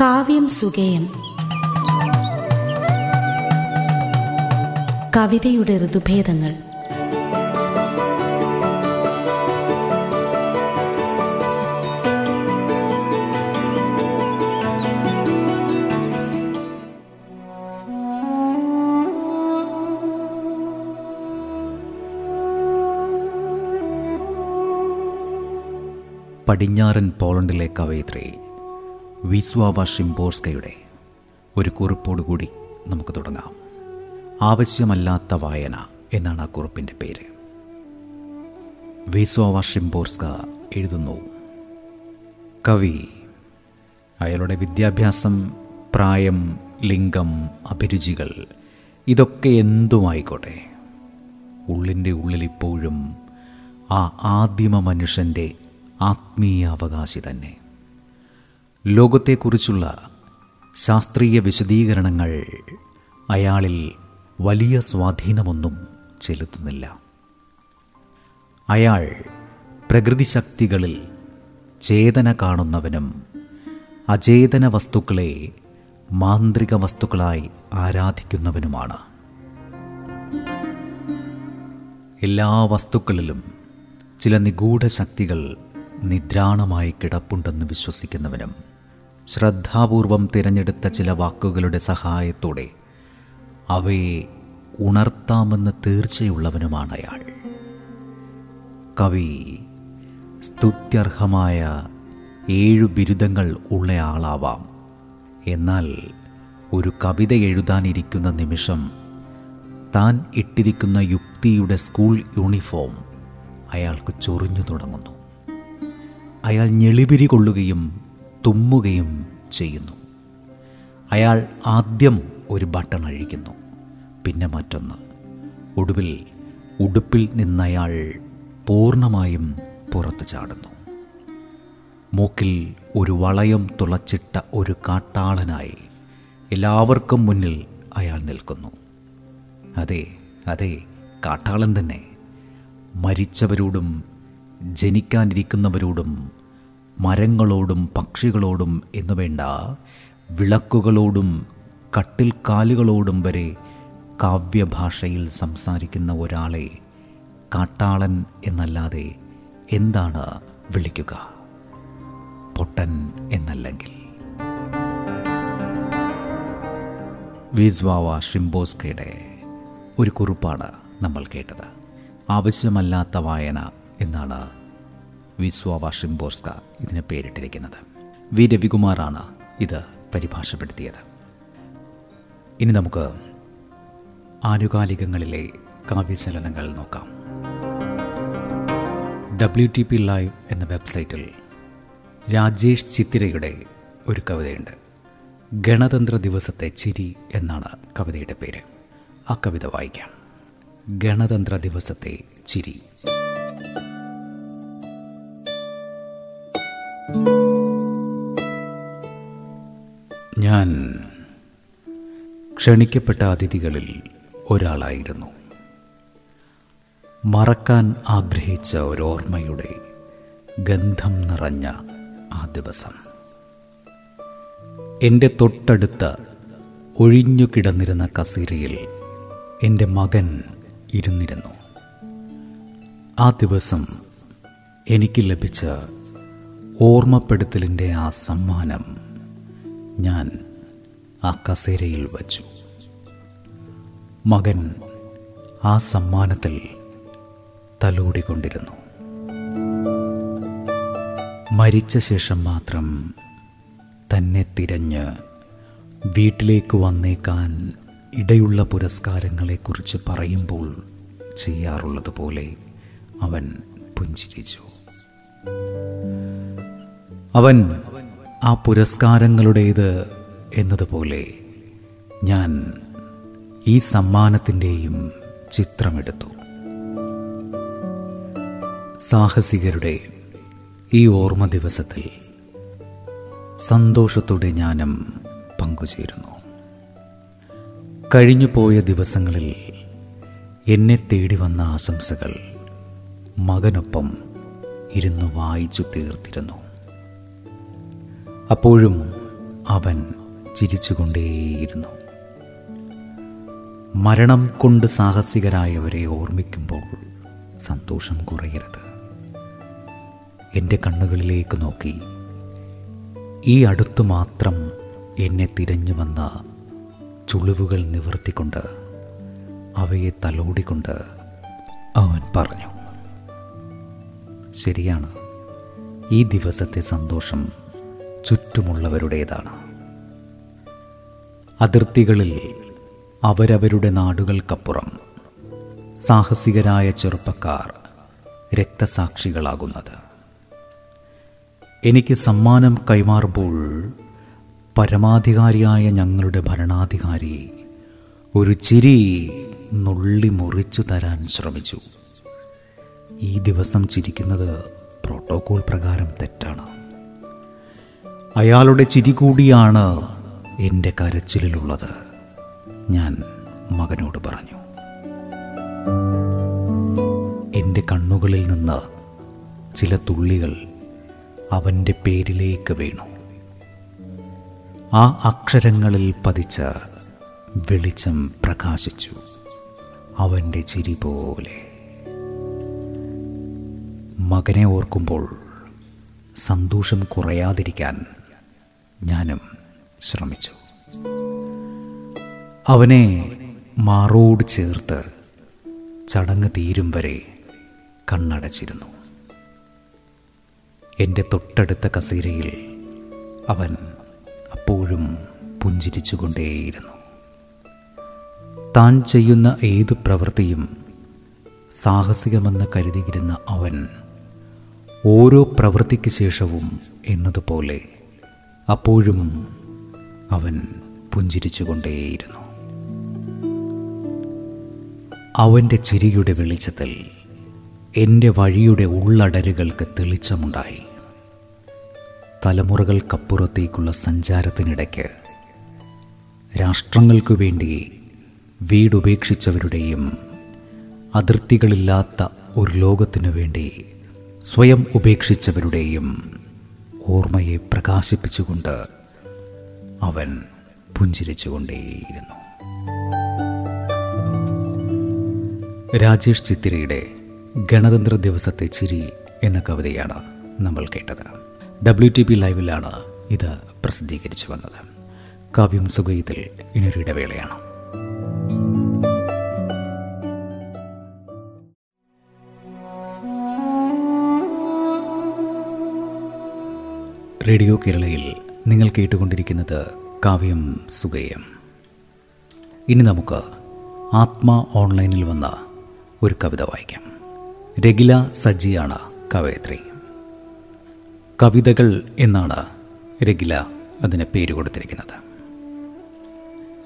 കാവ്യം സുഗേയം കവിതയുടെ ഋതുഭേദങ്ങൾ. പടിഞ്ഞാറൻ പോളണ്ടിലെ കവയിത്രി വിസ്വാവ ഷിംബോർസ്കയുടെ ഒരു കുറിപ്പോടുകൂടി നമുക്ക് തുടങ്ങാം. ആവശ്യമല്ലാത്ത വായന എന്നാണ് ആ കുറിപ്പിന്റെ പേര്. വിസ്വാവ ഷിംബോർസ്ക എഴുതുന്നു. കവി അയാളുടെ വിദ്യാഭ്യാസം പ്രായം ലിംഗം അഭിരുചികൾ ഇതൊക്കെ എന്തുമായിക്കോട്ടെ? ഉള്ളിന്റെ ഉള്ളിലിപ്പോഴും ആ ആദിമ മനുഷ്യന്റെ ആത്മീയ അവകാശി തന്നെ. ലോകത്തെക്കുറിച്ചുള്ള ശാസ്ത്രീയ വിശദീകരണങ്ങൾ അയാളിൽ വലിയ സ്വാധീനമൊന്നും ചെലുത്തുന്നില്ല. അയാൾ പ്രകൃതിശക്തികളിൽ ചേതന കാണുന്നവനും അചേതന വസ്തുക്കളെ മാന്ത്രിക വസ്തുക്കളായി ആരാധിക്കുന്നവനുമാണ്. എല്ലാ വസ്തുക്കളിലും ചില നിഗൂഢ ശക്തികൾ നിദ്രാണമായി കിടപ്പുണ്ടെന്ന് വിശ്വസിക്കുന്നവനും ശ്രദ്ധാപൂർവം തിരഞ്ഞെടുത്ത ചില വാക്കുകളുടെ സഹായത്തോടെ അവയെ ഉണർത്താമെന്ന് തീർച്ചയുള്ളവനുമാണ് അയാൾ. കവി സ്തുത്യർഹമായ ഏഴു ബിരുദങ്ങൾ ഉള്ളയാളാവാം എന്നാൽ ഒരു കവിത എഴുതാനിരിക്കുന്ന നിമിഷം താൻ ഇട്ടിരിക്കുന്ന യുക്തിയുടെ സ്കൂൾ യൂണിഫോം അയാൾക്ക് ചൊറിഞ്ഞു തുടങ്ങുന്നു. അയാൾ ഞെളിപിരി കൊള്ളുകയും തുമ്മുകയും ചെയ്യുന്നു. അയാൾ ആദ്യം ഒരു ബട്ടൺ അഴിക്കുന്നു പിന്നെ മറ്റൊന്ന്. ഒടുവിൽ ഉടുപ്പിൽ നിന്നയാൾ പൂർണമായും പുറത്തു ചാടുന്നു. മൂക്കിൽ ഒരു വളയം തുളച്ചിട്ട ഒരു കാട്ടാളനായി എല്ലാവർക്കും മുന്നിൽ അയാൾ നിൽക്കുന്നു. അതെ അതെ കാട്ടാളൻ തന്നെ. മരിച്ചവരോടും ജനിക്കാനിരിക്കുന്നവരോടും മരങ്ങളോടും പക്ഷികളോടും എന്നു വേണ്ട. വിളക്കുകളോടും കട്ടിൽ കാലുകളോടും വരെ കാവ്യഭാഷയിൽ സംസാരിക്കുന്ന ഒരാളെ കാട്ടാളൻ എന്നല്ലാതെ എന്താണ് വിളിക്കുക? പൊട്ടൻ എന്നല്ലെങ്കിൽ. വിസ്വാവ ഷിംബോസ്കയുടെ ഒരു കുറിപ്പാണ് നമ്മൾ കേട്ടത്. ആവശ്യമല്ലാത്ത വായന എന്നാണ് വിസ്വാവ ഷിംബോസ്ക ഇതിന് പേരിട്ടിരിക്കുന്നത്. വി. രവികുമാറാണ് ഇത് പരിഭാഷപ്പെടുത്തിയത്. ഇനി നമുക്ക് ആനുകാലികങ്ങളിലെ കാവ്യചലനങ്ങൾ നോക്കാം. ഡബ്ല്യു ടി പി ലൈവ് എന്ന വെബ്സൈറ്റിൽ രാജേഷ് ചിത്തിരയുടെ ഒരു കവിതയുണ്ട്. ഗണതന്ത്ര ദിവസത്തെ ചിരി എന്നാണ് കവിതയുടെ പേര്. ആ കവിത വായിക്കാം. ഗണതന്ത്ര ദിവസത്തെ ചിരി. ഞാൻ ക്ഷണിക്കപ്പെട്ട അതിഥികളിൽ ഒരാളായിരുന്നു. മറക്കാൻ ആഗ്രഹിച്ച ഒരോർമ്മയുടെ ഗന്ധം നിറഞ്ഞ ആ ദിവസം. എന്റെ തൊട്ടടുത്ത ഒഴിഞ്ഞു കിടന്നിരുന്ന കസേരയിൽ എന്റെ മകൻ ഇരുന്നിരുന്നു. ആ ദിവസം എനിക്ക് ലഭിച്ച ഓർമ്മപ്പെടുത്തലിന്റെ ആ സമ്മാനം ഞാൻ ആ കസേരയിൽ വച്ചു. മകൻ ആ സമ്മാനത്തിൽ തലോടിക്കൊണ്ടിരുന്നു. മരിച്ച ശേഷം മാത്രം തന്നെ തിരഞ്ഞ് വീട്ടിലേക്ക് വന്നേക്കാൻ ഇടയുള്ള പുരസ്കാരങ്ങളെക്കുറിച്ച് പറയുമ്പോൾ ചെയ്യാറുള്ളതുപോലെ അവൻ പുഞ്ചിരിച്ചു. അവൻ ആ പുരസ്കാരങ്ങളുടേത് എന്നതുപോലെ ഞാൻ ഈ സമ്മാനത്തിന്റെയും ചിത്രമെടുത്തു. സാഹസികരുടെ ഈ ഓർമ്മ ദിവസത്തിൽ സന്തോഷത്തോടെ ഞാനും പങ്കുചേരുന്നു. കഴിഞ്ഞുപോയ ദിവസങ്ങളിൽ എന്നെ തേടി വന്ന ആശംസകൾ മകനൊപ്പം ഇരുന്ന് വായിച്ചു തീർത്തിരുന്നു. അപ്പോഴും അവൻ ചിരിച്ചുകൊണ്ടേയിരുന്നു. മരണം കൊണ്ട് സാഹസികരായവരെ ഓർമ്മിക്കുമ്പോൾ സന്തോഷം കുറയരുത്. എന്റെ കണ്ണുകളിലേക്ക് നോക്കി ഈ അടുത്തു മാത്രം എന്നെ തിരഞ്ഞു വന്ന ചുളിവുകൾ നിവർത്തിക്കൊണ്ട് അവയെ തലോടിക്കൊണ്ട് അവൻ പറഞ്ഞു ശരിയാണ് ഈ ദിവസത്തെ സന്തോഷം ചുറ്റുമുള്ളവരുടേതാണ്. അതിർത്തികളിൽ അവരവരുടെ നാടുകൾക്കപ്പുറം സാഹസികരായ ചെറുപ്പക്കാർ രക്തസാക്ഷികളാകുന്നത്. എനിക്ക് സമ്മാനം കൈമാറുമ്പോൾ പരമാധികാരിയായ ഞങ്ങളുടെ ഭരണാധികാരി ഒരു ചിരി നുള്ളി മുറിച്ചു തരാൻ ശ്രമിച്ചു. ഈ ദിവസം ചിരിക്കുന്നത് പ്രോട്ടോകോൾ പ്രകാരം തെറ്റാണ്. അയാളുടെ ചിരി കൂടിയാണ് എന്റെ കരച്ചിലുള്ളത് ഞാൻ മകനോട് പറഞ്ഞു എന്റെ കണ്ണുകളിൽ നിന്ന് ചില തുള്ളികൾ അവന്റെ പേരിലേക്ക് വീണു. ആ അക്ഷരങ്ങളിൽ പതിച്ച് വെളിച്ചം പ്രകാശിച്ചു അവന്റെ ചിരി പോലെ. മകനെ ഓർക്കുമ്പോൾ സന്തോഷം കുറയാതിരിക്കാൻ ഞാനും ശ്രമിച്ചു. അവനെ മാറോട് ചേർത്ത് ചടങ്ങ് തീരും വരെ കണ്ണടച്ചിരുന്നു. എന്റെ തൊട്ടടുത്ത കസേരയിൽ അവൻ അപ്പോഴും പുഞ്ചിരിച്ചുകൊണ്ടേയിരുന്നു. താൻ ചെയ്യുന്ന ഏതു പ്രവൃത്തിയും സാഹസികമെന്ന് കരുതിയിരുന്ന അവൻ ഓരോ പ്രവൃത്തിക്ക് ശേഷവും എന്നതുപോലെ അപ്പോഴും അവൻ പുഞ്ചിരിച്ചുകൊണ്ടേയിരുന്നു. അവന്റെ ചിരിയുടെ വെളിച്ചത്തിൽ എന്റെ വഴിയുടെ ഉള്ളടരുകൾക്ക് തെളിച്ചമുണ്ടായി. തലമുറകൾക്കപ്പുറത്തേക്കുള്ള സഞ്ചാരത്തിനിടയ്ക്ക് രാഷ്ട്രങ്ങൾക്കു വേണ്ടി വീടുപേക്ഷിച്ചവരുടെയും അതിർത്തികളില്ലാത്ത ഒരു ലോകത്തിനു വേണ്ടി സ്വയം ഉപേക്ഷിച്ചവരുടെയും ഓർമ്മയെ പ്രകാശിപ്പിച്ചുകൊണ്ട് അവൻ പുഞ്ചിരിച്ചുകൊണ്ടേയിരുന്നു. രാജേഷ് ചിത്തിരയുടെ ഗണതന്ത്ര ദിവസത്തെ ചിരി എന്ന കവിതയാണ് നമ്മൾ കേട്ടത്. ഡബ്ല്യു ടി പി ലൈവിലാണ് ഇത് പ്രസിദ്ധീകരിച്ചു വന്നത്. കാവ്യം സുഖയത്തിൽ ഇനിയൊരു ഇടവേളയാണ്. റേഡിയോ കേരളയിൽ നിങ്ങൾ കേട്ടുകൊണ്ടിരിക്കുന്നത് കാവ്യം സുഗയം. ഇനി നമുക്ക് ആത്മ ഓൺലൈനിൽ വന്ന ഒരു കവിത വായിക്കാം. രഗില സജ്ജിയാണ് കവയത്രി. കവിതകൾ എന്നാണ് രഗില അതിന് പേര് കൊടുത്തിരിക്കുന്നത്.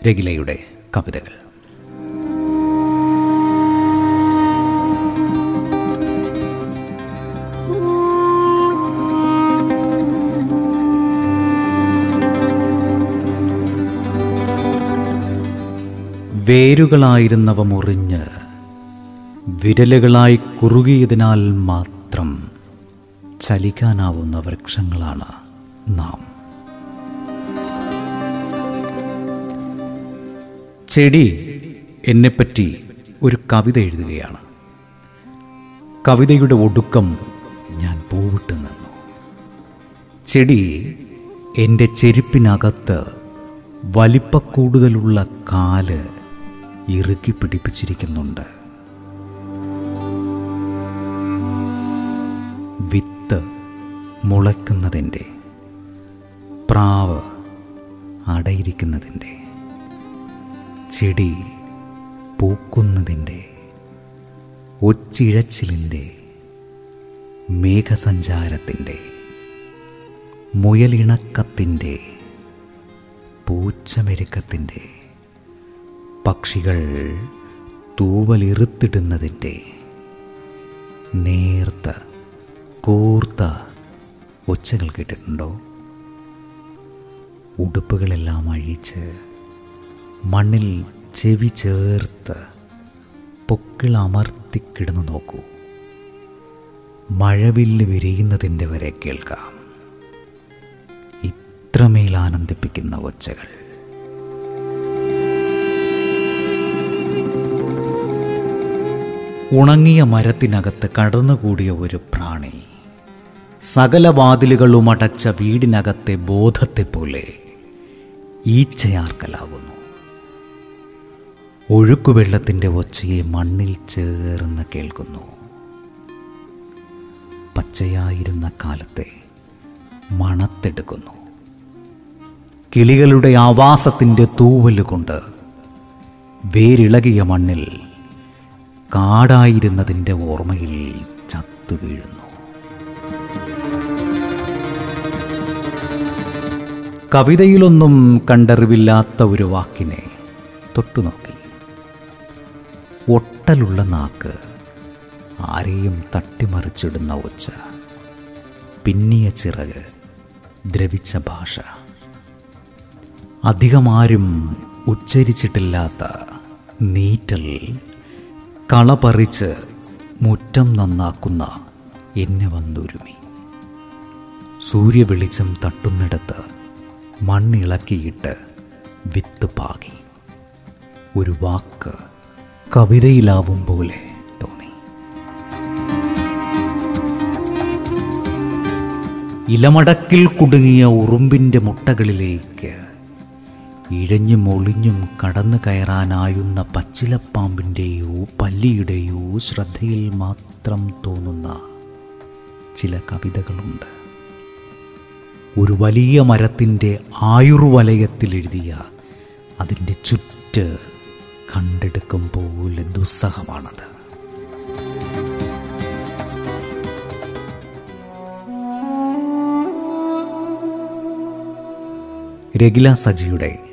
രഗിലയുടെ കവിതകൾ. വേരുകളായിരുന്നവ മുറിഞ്ഞ് വിരലുകളായി കുറുകിയതിനാൽ മാത്രം ചലിക്കാനാവുന്ന വൃക്ഷങ്ങളാണ് നാം. ചെടി എന്നെപ്പറ്റി ഒരു കവിത എഴുതുകയാണ്. കവിതയുടെ ഒടുക്കം ഞാൻ പൂവിട്ട് നിന്നു. ചെടി എന്റെ ചെരുപ്പിനകത്ത് വലിപ്പക്കൂടുതലുള്ള കാൽ ഇറുക്കി പിടിപ്പിച്ചിരിക്കുന്നുണ്ട്. വിത്ത് മുളയ്ക്കുന്നതിന്റെ പ്രാവ് അടയിരിക്കുന്നതിന്റെ ചെടി പൂക്കുന്നതിന്റെ ഒച്ചിഴച്ചിലിന്റെ മേഘസഞ്ചാരത്തിന്റെ മുയലിണക്കത്തിന്റെ പൂച്ചമെരുക്കത്തിന്റെ പക്ഷികൾ തൂവലിറുത്തിടുന്നതിന്റെ നേർത്ത കൂർത്ത ഒച്ചകൾ കേട്ടിട്ടുണ്ടോ? ഉടുപ്പുകളെല്ലാം അഴിച്ച് മണ്ണിൽ ചെവി ചേർത്ത് പൊക്കിളമർത്തിക്കിടന്നു നോക്കൂ. മഴവില്ല് വിരിയുന്നതിന്റെ വരെ കേൾക്കാം. ഇത്രമേൽ ആനന്ദിപ്പിക്കുന്ന ഒച്ചകൾ. ഉണങ്ങിയ മരത്തിനകത്ത് കടന്നുകൂടിയ ഒരു പ്രാണി. സകല വാതിലുകളും അടച്ച വീടിനകത്തെ ബോധത്തെ പോലെ ഈച്ചയാർക്കലാകുന്നു. ഒഴുക്കുവെള്ളത്തിന്റെ ഒച്ചയെ മണ്ണിൽ ചേർന്ന് കേൾക്കുന്നു. പച്ചയായിരുന്ന കാലത്തെ മണത്തെടുക്കുന്നു. കിളികളുടെ ആവാസത്തിന്റെ തൂവലുകൊണ്ട് വേരിളകിയ മണ്ണിൽ കാടായിരുന്നതിന്റെ ഓർമ്മയിൽ ചത്തു വീഴുന്നു. കവിതയിലൊന്നും കണ്ടറിവില്ലാത്ത ഒരു വാക്കിനെ തൊട്ടുനോക്കി ഒട്ടലുള്ള നാക്ക് ആരെയും തട്ടിമറിച്ചിടുന്ന ഒച്ച പിന്നിയ ചിറക് ദ്രവിച്ച ഭാഷ. അധികമാരും ഉച്ചരിച്ചിട്ടില്ലാത്ത നീറ്റൽ കളപറിച്ച് മുറ്റം നന്നാക്കുന്ന എന്നെ വന്നൊരുമി. സൂര്യവെളിച്ചം തട്ടുന്നിടത്ത് മണ്ണിളക്കിയിട്ട് വിത്ത് പാകി. ഒരു വാക്ക് കവിതയിലാവും പോലെ തോന്നി. ഇലമടക്കിൽ കുടുങ്ങിയ ഉറുമ്പിന്റെ മുട്ടകളിലേക്ക് ഇഴഞ്ഞും ഒളിഞ്ഞും കടന്നു കയറാനായുന്ന പച്ചിലപ്പാമ്പിന്റെയോ പല്ലിയുടെയോ ശ്രദ്ധയിൽ മാത്രം തോന്നുന്ന ചില കവിതകളുണ്ട്. ഒരു വലിയ മരത്തിന്റെ ആയുർവലയത്തിൽ എഴുതിയ അതിന്റെ ചുറ്റ് കണ്ടെടുക്കും പോലെ ദുസ്സഹമാണത്. രഗില സജിയുടെ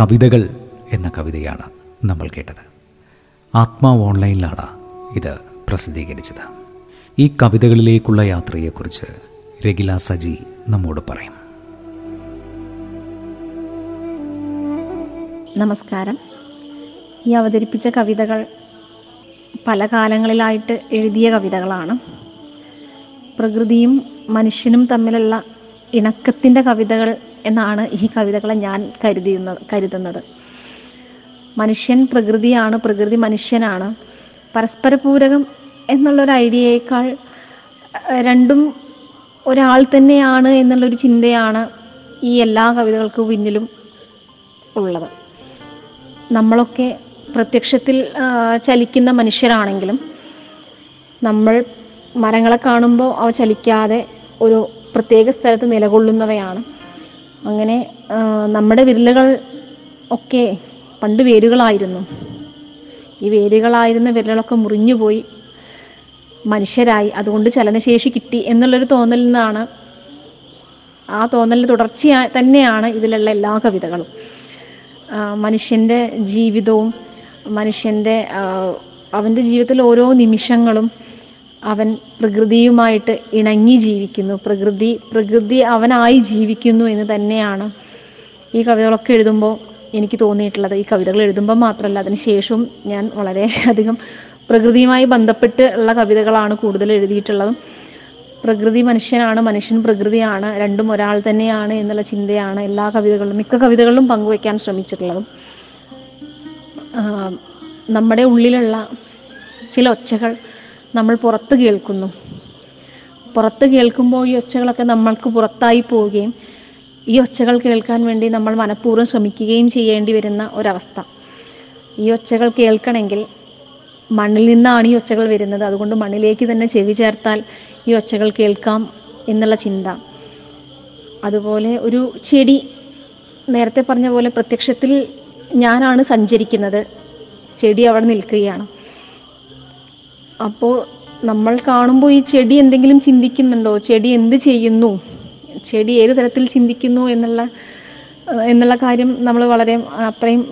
കവിതകൾ എന്ന കവിതയാണ് നമ്മൾ കേട്ടത്. ആത്മാവ് ഓൺലൈനിലാണ് ഇത് പ്രസിദ്ധീകരിച്ചത്. ഈ കവിതകളിലേക്കുള്ള യാത്രയെക്കുറിച്ച് രഗില സജി നമ്മോട് പറയും. നമസ്കാരം. ഈ അവതരിപ്പിച്ച കവിതകൾ പല കാലങ്ങളിലായിട്ട് എഴുതിയ കവിതകളാണ്. പ്രകൃതിയും മനുഷ്യനും തമ്മിലുള്ള ഇണക്കത്തിന്റെ കവിതകൾ എന്നാണ് ഈ കവിതകളെ ഞാൻ കരുതിയുന്നത് കരുതുന്നത്. മനുഷ്യൻ പ്രകൃതിയാണ് പ്രകൃതി മനുഷ്യനാണ്. പരസ്പരപൂരകം എന്നുള്ളൊരു ഐഡിയയേക്കാൾ രണ്ടും ഒരാൾ തന്നെയാണ് എന്നുള്ളൊരു ചിന്തയാണ് ഈ എല്ലാ കവിതകൾക്കും പിന്നിലും ഉള്ളത്. നമ്മളൊക്കെ പ്രത്യക്ഷത്തിൽ ചലിക്കുന്ന മനുഷ്യരാണെങ്കിലും നമ്മൾ മരങ്ങളെ കാണുമ്പോൾ അവ ചലിക്കാതെ ഒരു പ്രത്യേക സ്ഥലത്ത് നിലകൊള്ളുന്നവയാണ് അങ്ങനെ നമ്മുടെ വിരലുകൾ ഒക്കെ പണ്ട് വേരുകളായിരുന്നു. ഈ വേരുകളായിരുന്ന വിരലുകളൊക്കെ മുറിഞ്ഞുപോയി മനുഷ്യരായി. അതുകൊണ്ട് ചലനശേഷി കിട്ടി എന്നുള്ളൊരു തോന്നലിൽ നിന്നാണ് ആ തോന്നലിൽ തുടർച്ചയായി തന്നെയാണ് ഇതിലുള്ള എല്ലാ കവിതകളും. മനുഷ്യന്റെ ജീവിതവും മനുഷ്യന്റെ അവന്റെ ജീവിതത്തിൽ ഓരോ നിമിഷങ്ങളും അവൻ പ്രകൃതിയുമായിട്ട് ഇണങ്ങി ജീവിക്കുന്നു. പ്രകൃതി പ്രകൃതി അവനായി ജീവിക്കുന്നു എന്ന് തന്നെയാണ് ഈ കവിതകളൊക്കെ എഴുതുമ്പോൾ എനിക്ക് തോന്നിയിട്ടുള്ളത്. ഈ കവിതകൾ എഴുതുമ്പോൾ മാത്രമല്ല അതിന് ശേഷവും ഞാൻ വളരെ അധികം പ്രകൃതിയുമായി ബന്ധപ്പെട്ട് ഉള്ള കവിതകളാണ് കൂടുതൽ എഴുതിയിട്ടുള്ളതും. പ്രകൃതി മനുഷ്യനാണ് മനുഷ്യൻ പ്രകൃതിയാണ് രണ്ടും ഒരാൾ തന്നെയാണ് എന്നുള്ള ചിന്തയാണ് എല്ലാ കവിതകളിലും മിക്ക കവിതകളിലും പങ്കുവയ്ക്കാൻ ശ്രമിച്ചിട്ടുള്ളതും. നമ്മുടെ ഉള്ളിലുള്ള ചില ഒച്ചകൾ നമ്മൾ പുറത്ത് കേൾക്കുന്നു. പുറത്ത് കേൾക്കുമ്പോൾ ഈ ഒച്ചകളൊക്കെ നമ്മൾക്ക് പുറത്തായി പോവുകയും ഈ ഒച്ചകൾ കേൾക്കാൻ വേണ്ടി നമ്മൾ മനഃപൂർവം ശ്രമിക്കുകയും ചെയ്യേണ്ടി വരുന്ന ഒരവസ്ഥ. ഈ ഒച്ചകൾ കേൾക്കണമെങ്കിൽ മണ്ണിൽ നിന്നാണ് ഈ ഒച്ചകൾ വരുന്നത്. അതുകൊണ്ട് മണ്ണിലേക്ക് തന്നെ ചെവി ചേർത്താൽ ഈ ഒച്ചകൾ കേൾക്കാം എന്നുള്ള ചിന്ത. അതുപോലെ ഒരു ചെടി നേരത്തെ പറഞ്ഞ പോലെ പ്രത്യക്ഷത്തിൽ ഞാനാണ് സഞ്ചരിക്കുന്നത്. ചെടി അവിടെ നിൽക്കുകയാണ്. അപ്പോൾ നമ്മൾ കാണുമ്പോൾ ഈ ചെടി എന്തെങ്കിലും ചിന്തിക്കുന്നുണ്ടോ? ചെടി എന്ത് ചെയ്യുന്നു? ചെടി ഏത് തരത്തിൽ ചിന്തിക്കുന്നു എന്നുള്ള എന്നുള്ള കാര്യം നമ്മൾ വളരെ അത്രയും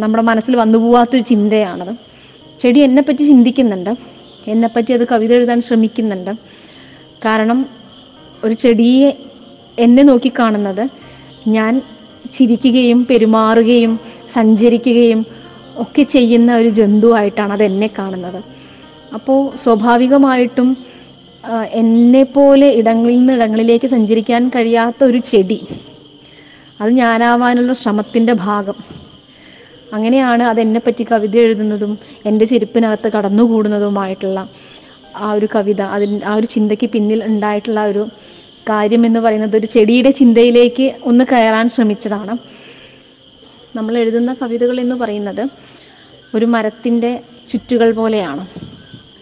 നമ്മുടെ മനസ്സിൽ വന്നു പോവാത്തൊരു ചിന്തയാണത് ചെടി എന്നെപ്പറ്റി ചിന്തിക്കുന്നുണ്ട്. എന്നെപ്പറ്റി അത് കവിത എഴുതാൻ ശ്രമിക്കുന്നുണ്ട്. കാരണം ഒരു ചെടിയെ എന്നെ നോക്കിക്കാണുന്നത് ഞാൻ ചിരിക്കുകയും പെരുമാറുകയും സഞ്ചരിക്കുകയും ഒക്കെ ചെയ്യുന്ന ഒരു ജന്തുവായിട്ടാണ് അത് എന്നെ കാണുന്നത്. അപ്പോൾ സ്വാഭാവികമായിട്ടും എന്നെപ്പോലെ ഇടങ്ങളിൽ നിന്ന് ഇടങ്ങളിലേക്ക് സഞ്ചരിക്കാൻ കഴിയാത്ത ഒരു ചെടി. അത് ഞാനാവാനുള്ള ശ്രമത്തിന്റെ ഭാഗം. അങ്ങനെയാണ് അതെന്നെപ്പറ്റി കവിത എഴുതുന്നതും എന്റെ ചെരുപ്പിനകത്ത് കടന്നുകൂടുന്നതുമായിട്ടുള്ള ആ ഒരു കവിത അതിൽ ആ ഒരു ചിന്തയ്ക്ക് പിന്നിൽ ഉണ്ടായിട്ടുള്ള ഒരു കാര്യം എന്ന് പറയുന്നത് ഒരു ചെടിയുടെ ചിന്തയിലേക്ക് ഒന്ന് കയറാൻ ശ്രമിച്ചതാണ്. നമ്മൾ എഴുതുന്ന കവിതകൾ എന്ന് പറയുന്നത് ഒരു മരത്തിന്റെ ചുറ്റുകൾ പോലെയാണ്.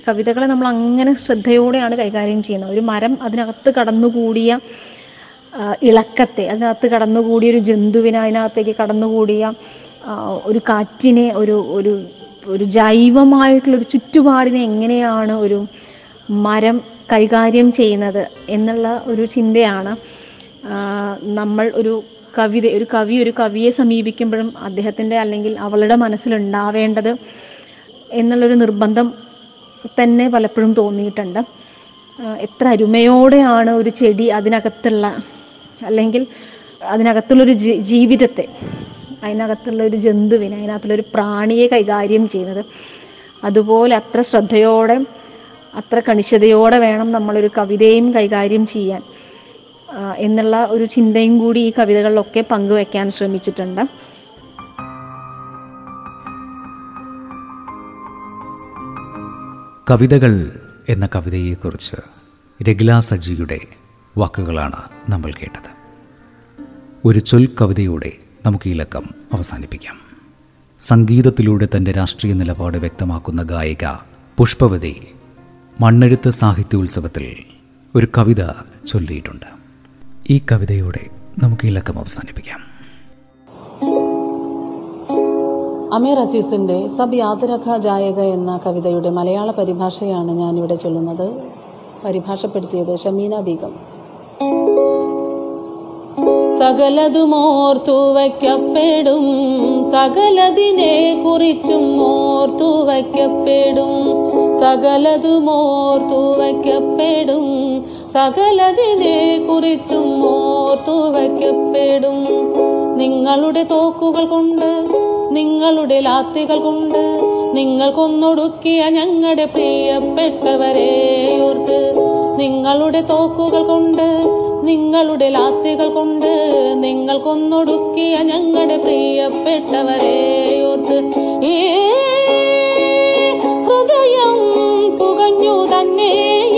കവിതകളെ നമ്മൾ അങ്ങനെ ശ്രദ്ധയോടെയാണ് കൈകാര്യം ചെയ്യുന്നത്. ഒരു മരം അതിനകത്ത് കടന്നുകൂടിയ ഇളക്കത്തെ അതിനകത്ത് കടന്നുകൂടിയ ഒരു ജന്തുവിനെ അതിനകത്തേക്ക് കടന്നുകൂടിയ ഒരു കാറ്റിനെ ഒരു ഒരു ഒരു ജൈവമായിട്ടുള്ളൊരു ചുറ്റുപാടിനെ എങ്ങനെയാണ് ഒരു മരം കൈകാര്യം ചെയ്യുന്നത് എന്നുള്ള ഒരു ചിന്തയാണ് നമ്മൾ ഒരു കവിത ഒരു കവി ഒരു കവിയെ സമീപിക്കുമ്പോഴും അദ്ദേഹത്തിന്റെ അല്ലെങ്കിൽ അവളുടെ മനസ്സിലുണ്ടാവേണ്ടത് എന്നുള്ളൊരു നിർബന്ധം തന്നെ പലപ്പോഴും തോന്നിയിട്ടുണ്ട്. എത്ര അരുമയോടെയാണ് ഒരു ചെടി അതിനകത്തുള്ള അല്ലെങ്കിൽ അതിനകത്തുള്ളൊരു ജീവിതത്തെ അതിനകത്തുള്ള ഒരു ജന്തുവിനെ അതിനകത്തുള്ളൊരു പ്രാണിയെ കൈകാര്യം ചെയ്യുന്നത്. അതുപോലെ അത്ര ശ്രദ്ധയോടെ അത്ര കണിശതയോടെ വേണം നമ്മളൊരു കവിതയും കൈകാര്യം ചെയ്യാൻ. എന്നുള്ള ഒരു ചിന്തയും കൂടി ഈ കവിതകളിലൊക്കെ പങ്കുവെക്കാൻ ശ്രമിച്ചിട്ടുണ്ട്. കവിതകൾ എന്ന കവിതയെക്കുറിച്ച് രഗില സജിയുടെ വാക്കുകളാണ് നമ്മൾ കേട്ടത്. ഒരു ചൊൽ കവിതയോടെ നമുക്ക് ഈ ലക്കം അവസാനിപ്പിക്കാം. സംഗീതത്തിലൂടെ തന്റെ രാഷ്ട്രീയ നിലപാട് വ്യക്തമാക്കുന്ന ഗായിക പുഷ്പവതി മണ്ണെഴുത്ത് സാഹിത്യോത്സവത്തിൽ ഒരു കവിത ചൊല്ലിയിട്ടുണ്ട്. ഈ കവിതയോടെ നമുക്ക് ഈ ലക്കം അവസാനിപ്പിക്കാം. അമീർ അസീസിന്റെ സബ് യാതരഖ ജായക എന്ന കവിതയുടെ മലയാള പരിഭാഷയാണ് ഞാനിവിടെ ചൊല്ലുന്നത്. പരിഭാഷപ്പെടുത്തിയത് ഷമീന ബീഗം. സകലതുമോർത്തു വയ്ക്കപ്പെടും. സകലതിനെ കുറിച്ചും ഓർത്തു വയ്ക്കപ്പെടും. സകലതുമോർത്തു വയ്ക്കപ്പെടും. സകലതിനെ കുറിച്ചും ഓർത്തു വയ്ക്കപ്പെടും. നിങ്ങളുടെ തോക്കുകൾ കൊണ്ട് നിങ്ങളുടെ ലാത്തികൾ കൊണ്ട് നിങ്ങൾ കൊന്നൊടുക്കിയ ഞങ്ങളുടെ പ്രിയപ്പെട്ടവരെ ഓർത്ത് നിങ്ങളുടെ തോക്കുകൾ കൊണ്ട് നിങ്ങളുടെ ലാത്തികൾ കൊണ്ട് നിങ്ങൾ കൊന്നൊടുക്കിയ ഞങ്ങളുടെ പ്രിയപ്പെട്ടവരെ ഓർത്ത് ഈ ഹൃദയം പുകഞ്ഞു തന്നെ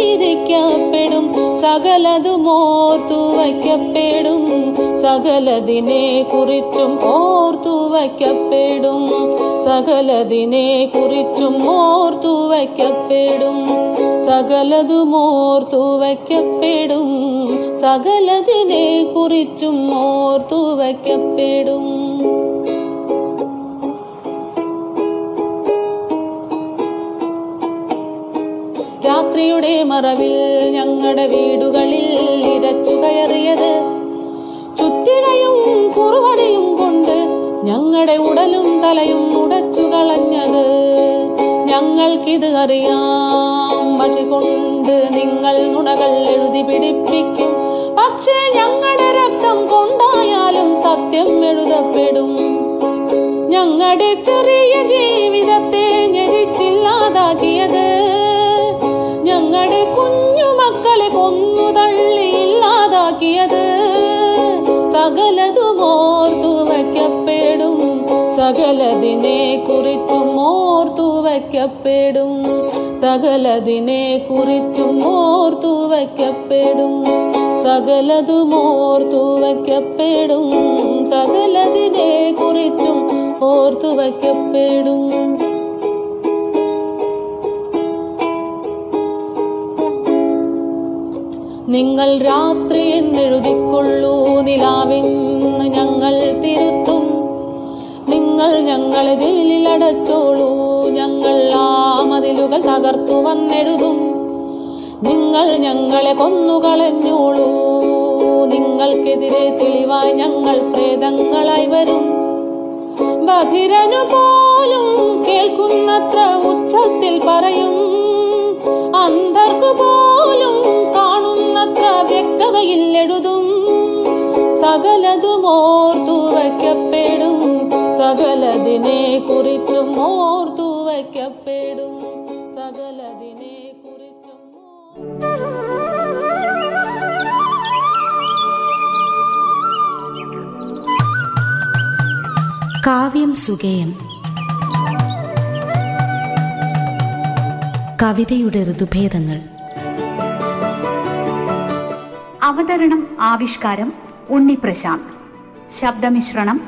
ഇരിക്കപ്പെടും. സകലതും ഓർത്തു വയ്ക്കപ്പെടും. സകലതിനെ കുറിച്ചും ഓർത്തു വയ്ക്കപ്പെടും സകലതിനെ കുറിച്ചും ഓർത്തു വയ്ക്കപ്പെടും സകലതും ഓർത്തു വയ്ക്കപ്പെടും സകലതിനെ കുറിച്ചും ഓർത്തു വയ്ക്കപ്പെടും രാത്രിയുടെ മറവിൽ ഞങ്ങളുടെ വീടുകളിൽ ഇരച്ചു കയറിയത് ചുറ്റികയും കുറുവടിയും കൊണ്ട് ഞങ്ങളുടെ ഉടലും തലയും ഉടച്ചു കളഞ്ഞത്. ഞങ്ങൾക്കിത് അറിയാം. പക്ഷി കൊണ്ട് നിങ്ങൾ നുണകൾ എഴുതി പിടിപ്പിക്കും. പക്ഷേ ഞങ്ങളുടെ രക്തം കൊണ്ടായാലും സത്യം എഴുതപ്പെടും. ഞങ്ങളുടെ ചെറിയ ജീവിതത്തെ ഞെരിച്ചില്ലാതാക്കിയത്. സകലതിനെ കുറിച്ചും ഓർത്തു വയ്ക്കപ്പെടും. സകലതിനെ കുറിച്ചും ഓർത്തു വയ്ക്കപ്പെടും. സകലതും ഓർത്തു വയ്ക്കപ്പെടും. സകലതിനെ കുറിച്ചും ഓർത്തു വയ്ക്കപ്പെടും. നിങ്ങൾ രാത്രി എന്നെഴുതിക്കൊള്ളൂ നിലാവിന്ന് ഞങ്ങൾ തിരുത്തും. നിങ്ങൾ ഞങ്ങളെ ജയിലിൽ അടച്ചോളൂ. ഞങ്ങൾ ആ മതിലുകൾ തകർത്തു വന്നെഴുതും. നിങ്ങൾ ഞങ്ങളെ കൊന്നുകളഞ്ഞോളൂ. നിങ്ങൾക്കെതിരെ തെളിവായി ഞങ്ങൾ പ്രേതങ്ങളായി വരും. ബധിരനു പോലും കേൾക്കുന്നത്ര ഉച്ചത്തിൽ പറയും. അന്തർക്കു പോലും കാണുന്നത്ര വ്യക്തതയിൽ എഴുതും. സകലതും ഓർത്തു വയ്ക്കപ്പെടും. സകലതിനെ കുറിച്ചും ഓർത്തു വയ്ക്കപ്പെടും സകലതിനെ കുറിച്ചും കാവ്യം സുഗേയം കവിതയുടെ ഋതുഭേദങ്ങൾ അവതരണം ആവിഷ്കാരം ഉണ്ണി പ്രശാന്ത് ശബ്ദമിശ്രണം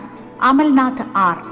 അമൽനാഥ് ആർ.